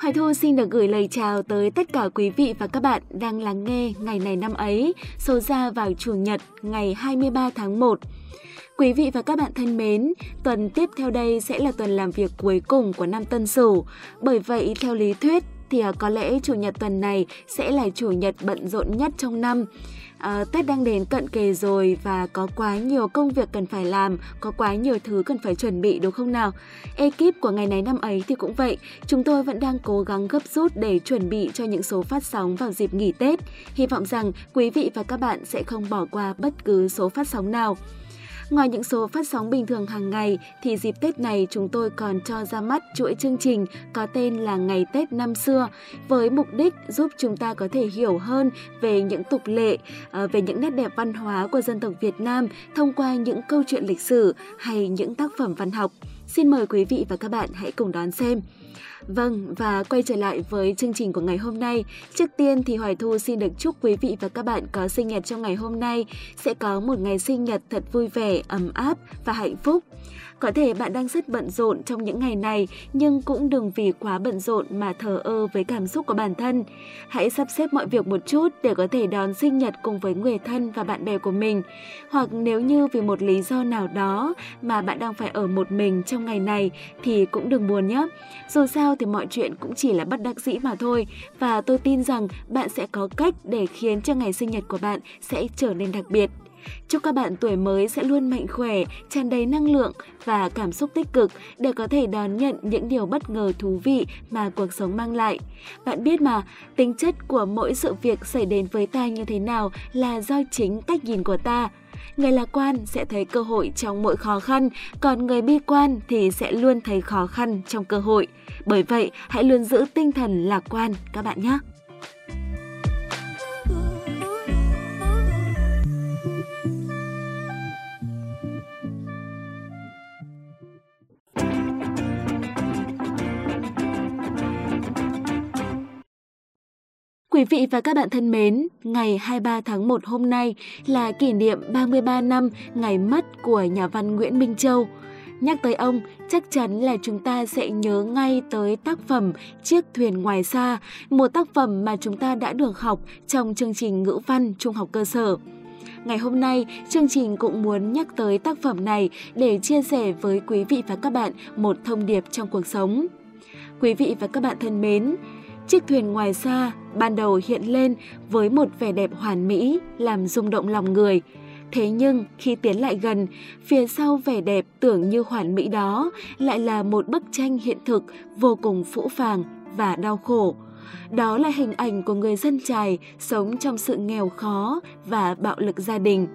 Hoài Thu xin được gửi lời chào tới tất cả quý vị và các bạn đang lắng nghe ngày này năm ấy, số ra vào Chủ nhật ngày 23 tháng 1. Quý vị và các bạn thân mến, tuần tiếp theo đây sẽ là tuần làm việc cuối cùng của năm Tân Sửu. Bởi vậy, theo lý thuyết thì à, có lẽ chủ nhật tuần này sẽ là chủ nhật bận rộn nhất trong năm. À, Tết đang đến cận kề rồi và có quá nhiều công việc cần phải làm, có quá nhiều thứ cần phải chuẩn bị đúng không nào? Ekip của ngày này năm ấy thì cũng vậy, chúng tôi vẫn đang cố gắng gấp rút để chuẩn bị cho những số phát sóng vào dịp nghỉ Tết. Hy vọng rằng quý vị và các bạn sẽ không bỏ qua bất cứ số phát sóng nào. Ngoài những số phát sóng bình thường hàng ngày thì dịp Tết này chúng tôi còn cho ra mắt chuỗi chương trình có tên là Ngày Tết năm xưa với mục đích giúp chúng ta có thể hiểu hơn về những tục lệ, ờ, về những nét đẹp văn hóa của dân tộc Việt Nam thông qua những câu chuyện lịch sử hay những tác phẩm văn học. Xin mời quý vị và các bạn hãy cùng đón xem. Vâng, và quay trở lại với chương trình của ngày hôm nay. Trước tiên thì Hoài Thu xin được chúc quý vị và các bạn có sinh nhật trong ngày hôm nay sẽ có một ngày sinh nhật thật vui vẻ, ấm áp và hạnh phúc. Có thể bạn đang rất bận rộn trong những ngày này, nhưng cũng đừng vì quá bận rộn mà thờ ơ với cảm xúc của bản thân. Hãy sắp xếp mọi việc một chút để có thể đón sinh nhật cùng với người thân và bạn bè của mình. Hoặc nếu như vì một lý do nào đó mà bạn đang phải ở một mình trong ngày này thì cũng đừng buồn nhé. Dù sao thì mọi chuyện cũng chỉ là bất đắc dĩ mà thôi và tôi tin rằng bạn sẽ có cách để khiến cho ngày sinh nhật của bạn sẽ trở nên đặc biệt. Chúc các bạn tuổi mới sẽ luôn mạnh khỏe, tràn đầy năng lượng và cảm xúc tích cực để có thể đón nhận những điều bất ngờ thú vị mà cuộc sống mang lại. Bạn biết mà, tính chất của mỗi sự việc xảy đến với ta như thế nào là do chính cách nhìn của ta. Người lạc quan sẽ thấy cơ hội trong mỗi khó khăn, còn người bi quan thì sẽ luôn thấy khó khăn trong cơ hội. Bởi vậy, hãy luôn giữ tinh thần lạc quan các bạn nhé. Quý vị và các bạn thân mến, ngày 23 tháng 1 hôm nay là kỷ niệm 33 năm ngày mất của nhà văn Nguyễn Minh Châu. Nhắc tới ông, chắc chắn là chúng ta sẽ nhớ ngay tới tác phẩm Chiếc thuyền ngoài xa, một tác phẩm mà chúng ta đã được học trong chương trình ngữ văn trung học cơ sở. Ngày hôm nay, chương trình cũng muốn nhắc tới tác phẩm này để chia sẻ với quý vị và các bạn một thông điệp trong cuộc sống. Quý vị và các bạn thân mến, Chiếc thuyền ngoài xa ban đầu hiện lên với một vẻ đẹp hoàn mỹ làm rung động lòng người. Thế nhưng khi tiến lại gần, phía sau vẻ đẹp tưởng như hoàn mỹ đó lại là một bức tranh hiện thực vô cùng phũ phàng và đau khổ. Đó là hình ảnh của người dân trài sống trong sự nghèo khó và bạo lực gia đình.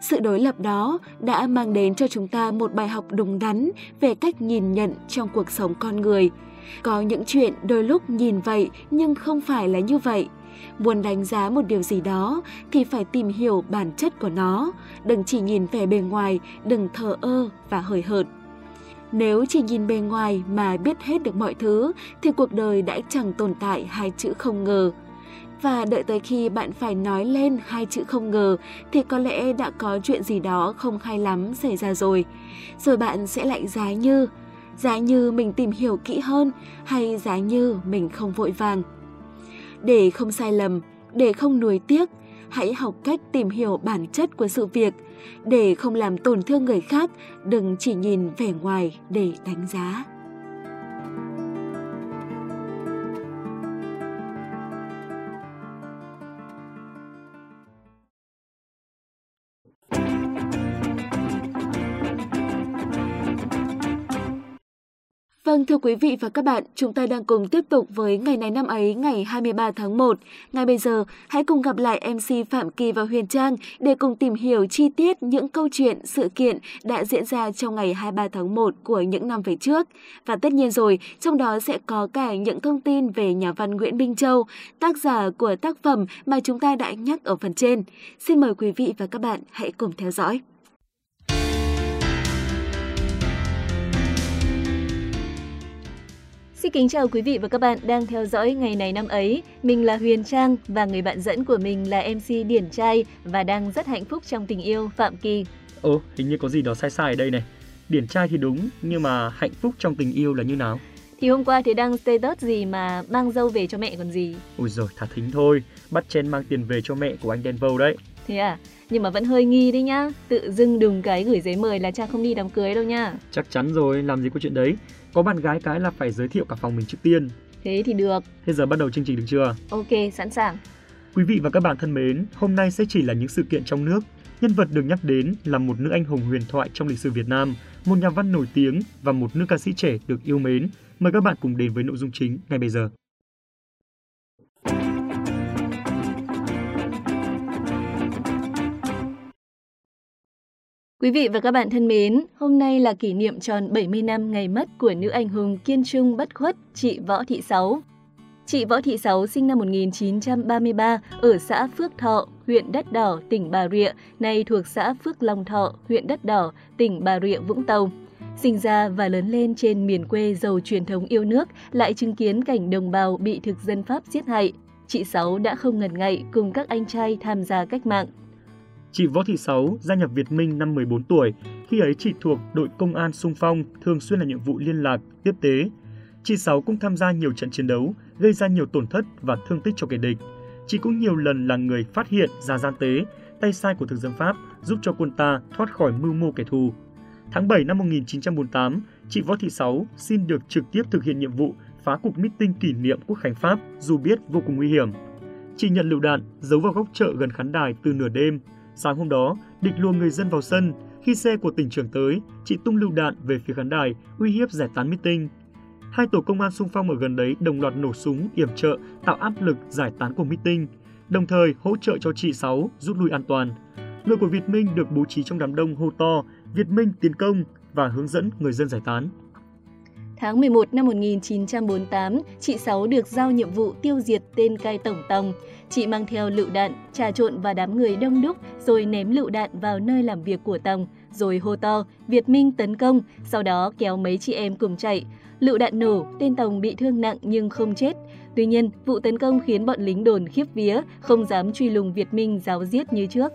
Sự đối lập đó đã mang đến cho chúng ta một bài học đúng đắn về cách nhìn nhận trong cuộc sống con người – có những chuyện đôi lúc nhìn vậy nhưng không phải là như vậy. Muốn đánh giá một điều gì đó thì phải tìm hiểu bản chất của nó, đừng chỉ nhìn vẻ bề ngoài, đừng thờ ơ và hời hợt. Nếu chỉ nhìn bề ngoài mà biết hết được mọi thứ thì cuộc đời đã chẳng tồn tại hai chữ không ngờ. Và đợi tới khi bạn phải nói lên hai chữ không ngờ thì có lẽ đã có chuyện gì đó không hay lắm xảy ra rồi. Rồi bạn sẽ lại giá như giá như mình tìm hiểu kỹ hơn hay giá như mình không vội vàng. Để không sai lầm, để không nuối tiếc, hãy học cách tìm hiểu bản chất của sự việc. Để không làm tổn thương người khác, đừng chỉ nhìn vẻ ngoài để đánh giá. Vâng, thưa quý vị và các bạn, chúng ta đang cùng tiếp tục với ngày này năm ấy, ngày 23 tháng 1. Ngay bây giờ, hãy cùng gặp lại MC Phạm Kỳ và Huyền Trang để cùng tìm hiểu chi tiết những câu chuyện, sự kiện đã diễn ra trong ngày 23 tháng 1 của những năm về trước. Và tất nhiên rồi, trong đó sẽ có cả những thông tin về nhà văn Nguyễn Minh Châu, tác giả của tác phẩm mà chúng ta đã nhắc ở phần trên. Xin mời quý vị và các bạn hãy cùng theo dõi. Xin kính chào quý vị và các bạn đang theo dõi ngày này năm ấy. Mình là Huyền Trang và người bạn dẫn của mình là MC Điển Trai và đang rất hạnh phúc trong tình yêu Phạm Kỳ. Ồ, hình như có gì đó sai sai ở đây này. điển trai thì đúng, nhưng mà hạnh phúc trong tình yêu là như nào? Thì hôm qua thì đăng status gì mà mang dâu về cho mẹ còn gì. Ôi rồi thả thính thôi, bắt chen mang tiền về cho mẹ của anh Đen Vâu đấy. Thế à? Nhưng mà vẫn hơi nghi đấy nhá. Tự dưng đùng cái gửi giấy mời là cha không đi đám cưới đâu nha. Chắc chắn rồi, làm gì có chuyện đấy. Có bạn gái cái là phải giới thiệu cả phòng mình trước tiên. Thế thì được. Thế giờ bắt đầu chương trình được chưa? Ok, sẵn sàng. Quý vị và các bạn thân mến, hôm nay sẽ chỉ là những sự kiện trong nước. Nhân vật được nhắc đến là một nữ anh hùng huyền thoại trong lịch sử Việt Nam, một nhà văn nổi tiếng và một nữ ca sĩ trẻ được yêu mến. Mời các bạn cùng đến với nội dung chính ngay bây giờ. Quý vị và các bạn thân mến, hôm nay là kỷ niệm tròn 70 năm ngày mất của nữ anh hùng kiên trung bất khuất chị Võ Thị Sáu. Chị Võ Thị Sáu sinh năm 1933 ở xã Phước Thọ, huyện Đất Đỏ, tỉnh Bà Rịa, nay thuộc xã Phước Long Thọ, huyện Đất Đỏ, tỉnh Bà Rịa, Vũng Tàu. Sinh ra và lớn lên trên miền quê giàu truyền thống yêu nước, lại chứng kiến cảnh đồng bào bị thực dân Pháp giết hại. Chị Sáu đã không ngần ngại cùng các anh trai tham gia cách mạng. Chị Võ Thị Sáu gia nhập Việt Minh năm 14 tuổi. Khi ấy chị thuộc đội công an sung phong, thường xuyên là nhiệm vụ liên lạc, tiếp tế. Chị Sáu cũng tham gia nhiều trận chiến đấu, gây ra nhiều tổn thất và thương tích cho kẻ địch. Chị cũng nhiều lần là người phát hiện ra gian tế, tay sai của thực dân Pháp, giúp cho quân ta thoát khỏi mưu mô kẻ thù. Tháng 7 năm 1948, chị Võ Thị Sáu xin được trực tiếp thực hiện nhiệm vụ phá cuộc meeting kỷ niệm quốc khánh Pháp dù biết vô cùng nguy hiểm. Chị nhận lựu đạn giấu vào góc chợ gần khán đài từ nửa đêm. Sáng hôm đó, địch lùa người dân vào sân. Khi xe của tỉnh trưởng tới, chị tung lưu đạn về phía khán đài, uy hiếp giải tán meeting. Hai tổ công an xung phong ở gần đấy đồng loạt nổ súng yểm trợ, tạo áp lực giải tán cuộc meeting, đồng thời hỗ trợ cho chị Sáu rút lui an toàn. Người của Việt Minh được bố trí trong đám đông hô to Việt Minh tiến công và hướng dẫn người dân giải tán. Tháng 11 năm 1948, chị Sáu được giao nhiệm vụ tiêu diệt tên cai tổng tòng. Chị mang theo lựu đạn, trà trộn vào đám người đông đúc rồi ném lựu đạn vào nơi làm việc của tòng, rồi hô to Việt Minh tấn công, sau đó kéo mấy chị em cùng chạy. Lựu đạn nổ, tên tòng bị thương nặng nhưng không chết. Tuy nhiên, vụ tấn công khiến bọn lính đồn khiếp vía, không dám truy lùng Việt Minh giáo giết như trước.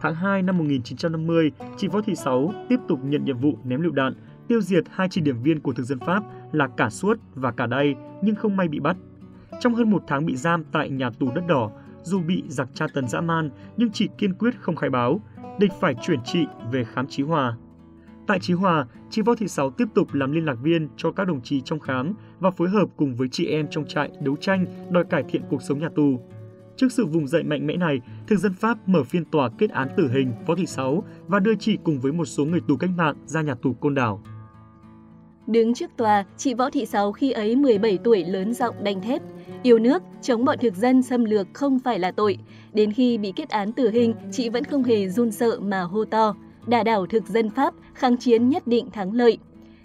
Tháng 2 năm 1950, chị Võ Thị Sáu tiếp tục nhận nhiệm vụ ném lựu đạn, tiêu diệt hai chỉ điểm viên của thực dân Pháp là Cả Suốt và Cả Đay nhưng không may bị bắt. Trong hơn một tháng bị giam tại nhà tù đất đỏ, dù bị giặc tra tấn dã man nhưng chị kiên quyết không khai báo, địch phải chuyển chị về khám Chí Hòa. Tại Chí Hòa, chị Võ Thị Sáu tiếp tục làm liên lạc viên cho các đồng chí trong khám và phối hợp cùng với chị em trong trại đấu tranh đòi cải thiện cuộc sống nhà tù. Trước sự vùng dậy mạnh mẽ này, thực dân Pháp mở phiên tòa kết án tử hình Võ Thị Sáu và đưa chị cùng với một số người tù cách mạng ra nhà tù Côn Đảo. Đứng trước tòa, chị Võ Thị Sáu khi ấy 17 tuổi lớn giọng đanh thép. Yêu nước, chống bọn thực dân xâm lược không phải là tội. Đến khi bị kết án tử hình, chị vẫn không hề run sợ mà hô to. Đả đảo thực dân Pháp, kháng chiến nhất định thắng lợi.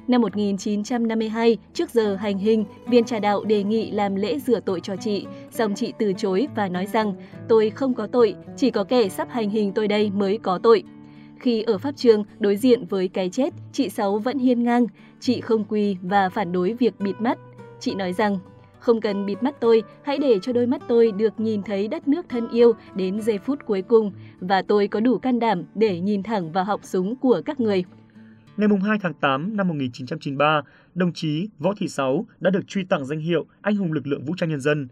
Năm 1952, trước giờ hành hình, viên trà đạo đề nghị làm lễ rửa tội cho chị, song chị từ chối và nói rằng tôi không có tội, chỉ có kẻ sắp hành hình tôi đây mới có tội. Khi ở pháp trường đối diện với cái chết, chị Sáu vẫn hiên ngang, chị không quỳ và phản đối việc bịt mắt. Chị nói rằng, không cần bịt mắt tôi, hãy để cho đôi mắt tôi được nhìn thấy đất nước thân yêu đến giây phút cuối cùng và tôi có đủ can đảm để nhìn thẳng vào họng súng của các người. Ngày 2 tháng 8 năm 1993, đồng chí Võ Thị Sáu đã được truy tặng danh hiệu Anh hùng lực lượng vũ trang nhân dân.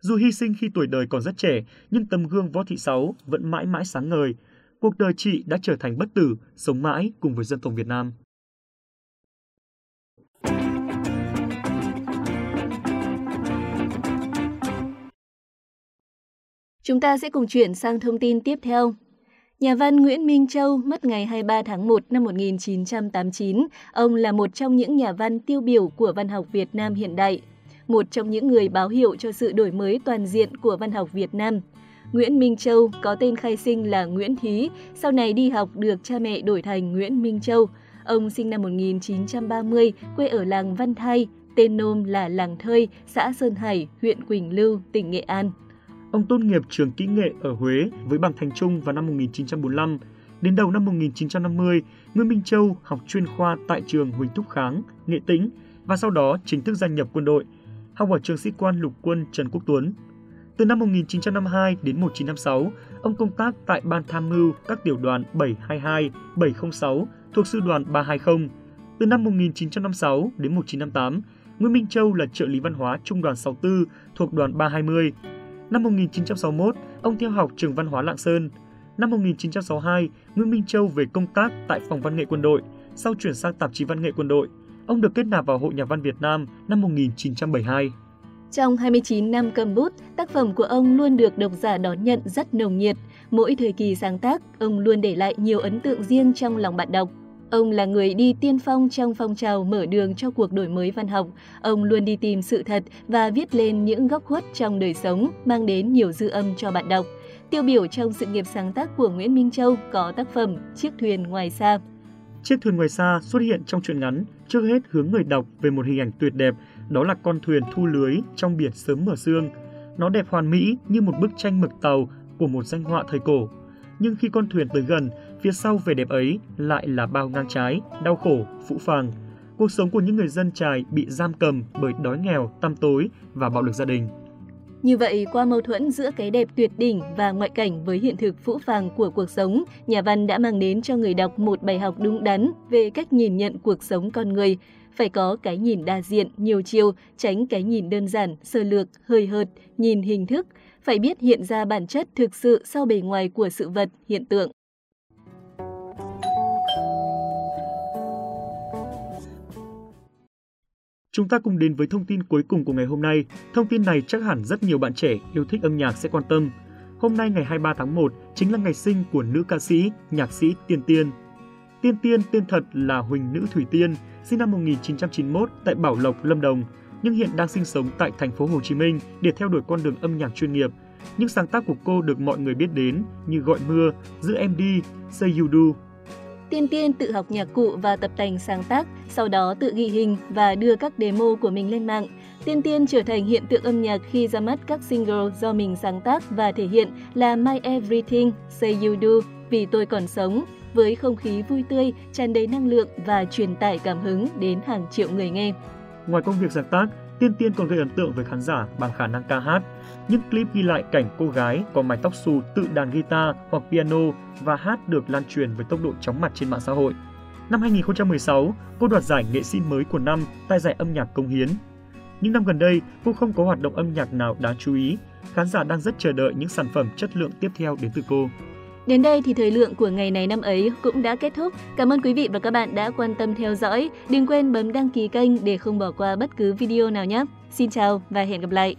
Dù hy sinh khi tuổi đời còn rất trẻ, nhưng tấm gương Võ Thị Sáu vẫn mãi mãi sáng ngời. Cuộc đời chị đã trở thành bất tử, sống mãi cùng với dân tộc Việt Nam. Chúng ta sẽ cùng chuyển sang thông tin tiếp theo. Nhà văn Nguyễn Minh Châu mất ngày 23 tháng 1 năm 1989. Ông là một trong những nhà văn tiêu biểu của văn học Việt Nam hiện đại, một trong những người báo hiệu cho sự đổi mới toàn diện của văn học Việt Nam. Nguyễn Minh Châu có tên khai sinh là Nguyễn Thí, sau này đi học được cha mẹ đổi thành Nguyễn Minh Châu. Ông sinh năm 1930, quê ở làng Văn Thai, tên nôm là làng Thơi, xã Sơn Hải, huyện Quỳnh Lưu, tỉnh Nghệ An. Ông tốt nghiệp trường kỹ nghệ ở Huế với bằng thành trung vào năm 1945. Đến đầu năm 1950, Nguyễn Minh Châu học chuyên khoa tại trường Huỳnh Thúc Kháng, Nghệ Tĩnh và sau đó chính thức gia nhập quân đội, học ở trường sĩ quan lục quân Trần Quốc Tuấn. Từ năm 1952 đến 1956, ông công tác tại Ban tham mưu các tiểu đoàn 722, 706 thuộc sư đoàn 320. Từ năm 1956 đến 1958, Nguyễn Minh Châu là trợ lý văn hóa Trung đoàn 64 thuộc đoàn 320. Năm 1961, ông theo học trường văn hóa Lạng Sơn. Năm 1962, Nguyễn Minh Châu về công tác tại phòng văn nghệ quân đội, sau chuyển sang tạp chí văn nghệ quân đội. Ông được kết nạp vào Hội Nhà văn Việt Nam năm 1972. Trong 29 năm cầm bút, tác phẩm của ông luôn được độc giả đón nhận rất nồng nhiệt. Mỗi thời kỳ sáng tác, ông luôn để lại nhiều ấn tượng riêng trong lòng bạn đọc. Ông là người đi tiên phong trong phong trào mở đường cho cuộc đổi mới văn học. Ông luôn đi tìm sự thật và viết lên những góc khuất trong đời sống, mang đến nhiều dư âm cho bạn đọc. Tiêu biểu trong sự nghiệp sáng tác của Nguyễn Minh Châu có tác phẩm Chiếc thuyền ngoài xa. Chiếc thuyền ngoài xa xuất hiện trong truyện ngắn, trước hết hướng người đọc về một hình ảnh tuyệt đẹp, đó là con thuyền thu lưới trong biển sớm mở sương. Nó đẹp hoàn mỹ như một bức tranh mực tàu của một danh họa thời cổ. Nhưng khi con thuyền tới gần, phía sau vẻ đẹp ấy lại là bao ngang trái, đau khổ, phũ phàng. Cuộc sống của những người dân trài bị giam cầm bởi đói nghèo, tăm tối và bạo lực gia đình. Như vậy, qua mâu thuẫn giữa cái đẹp tuyệt đỉnh và ngoại cảnh với hiện thực phũ phàng của cuộc sống, nhà văn đã mang đến cho người đọc một bài học đúng đắn về cách nhìn nhận cuộc sống con người. Phải có cái nhìn đa diện, nhiều chiều, tránh cái nhìn đơn giản, sơ lược, hơi hợt, nhìn hình thức. Phải biết hiện ra bản chất thực sự sau bề ngoài của sự vật, hiện tượng. Chúng ta cùng đến với thông tin cuối cùng của ngày hôm nay. Thông tin này chắc hẳn rất nhiều bạn trẻ yêu thích âm nhạc sẽ quan tâm. Hôm nay ngày 23 tháng 1 chính là ngày sinh của nữ ca sĩ, nhạc sĩ Tiên Tiên. Tiên Tiên tên thật là Huỳnh Nữ Thủy Tiên, sinh năm 1991 tại Bảo Lộc, Lâm Đồng, nhưng hiện đang sinh sống tại thành phố Hồ Chí Minh để theo đuổi con đường âm nhạc chuyên nghiệp. Những sáng tác của cô được mọi người biết đến như Gọi mưa, Giữ em đi, Say You Do, Tiên Tiên tự học nhạc cụ và tập tành sáng tác, sau đó tự ghi hình và đưa các demo của mình lên mạng. Tiên Tiên trở thành hiện tượng âm nhạc khi ra mắt các single do mình sáng tác và thể hiện là My Everything, Say You Do, Vì tôi còn sống, với không khí vui tươi, tràn đầy năng lượng và truyền tải cảm hứng đến hàng triệu người nghe. Ngoài công việc sáng tác, Tiên Tiên còn gây ấn tượng với khán giả bằng khả năng ca hát. Những clip ghi lại cảnh cô gái có mái tóc xù tự đàn guitar hoặc piano và hát được lan truyền với tốc độ chóng mặt trên mạng xã hội. Năm 2016, cô đoạt giải nghệ sĩ mới của năm tại giải âm nhạc công hiến. Những năm gần đây, cô không có hoạt động âm nhạc nào đáng chú ý. Khán giả đang rất chờ đợi những sản phẩm chất lượng tiếp theo đến từ cô. Đến đây thì thời lượng của ngày này năm ấy cũng đã kết thúc. Cảm ơn quý vị và các bạn đã quan tâm theo dõi. Đừng quên bấm đăng ký kênh để không bỏ qua bất cứ video nào nhé. Xin chào và hẹn gặp lại!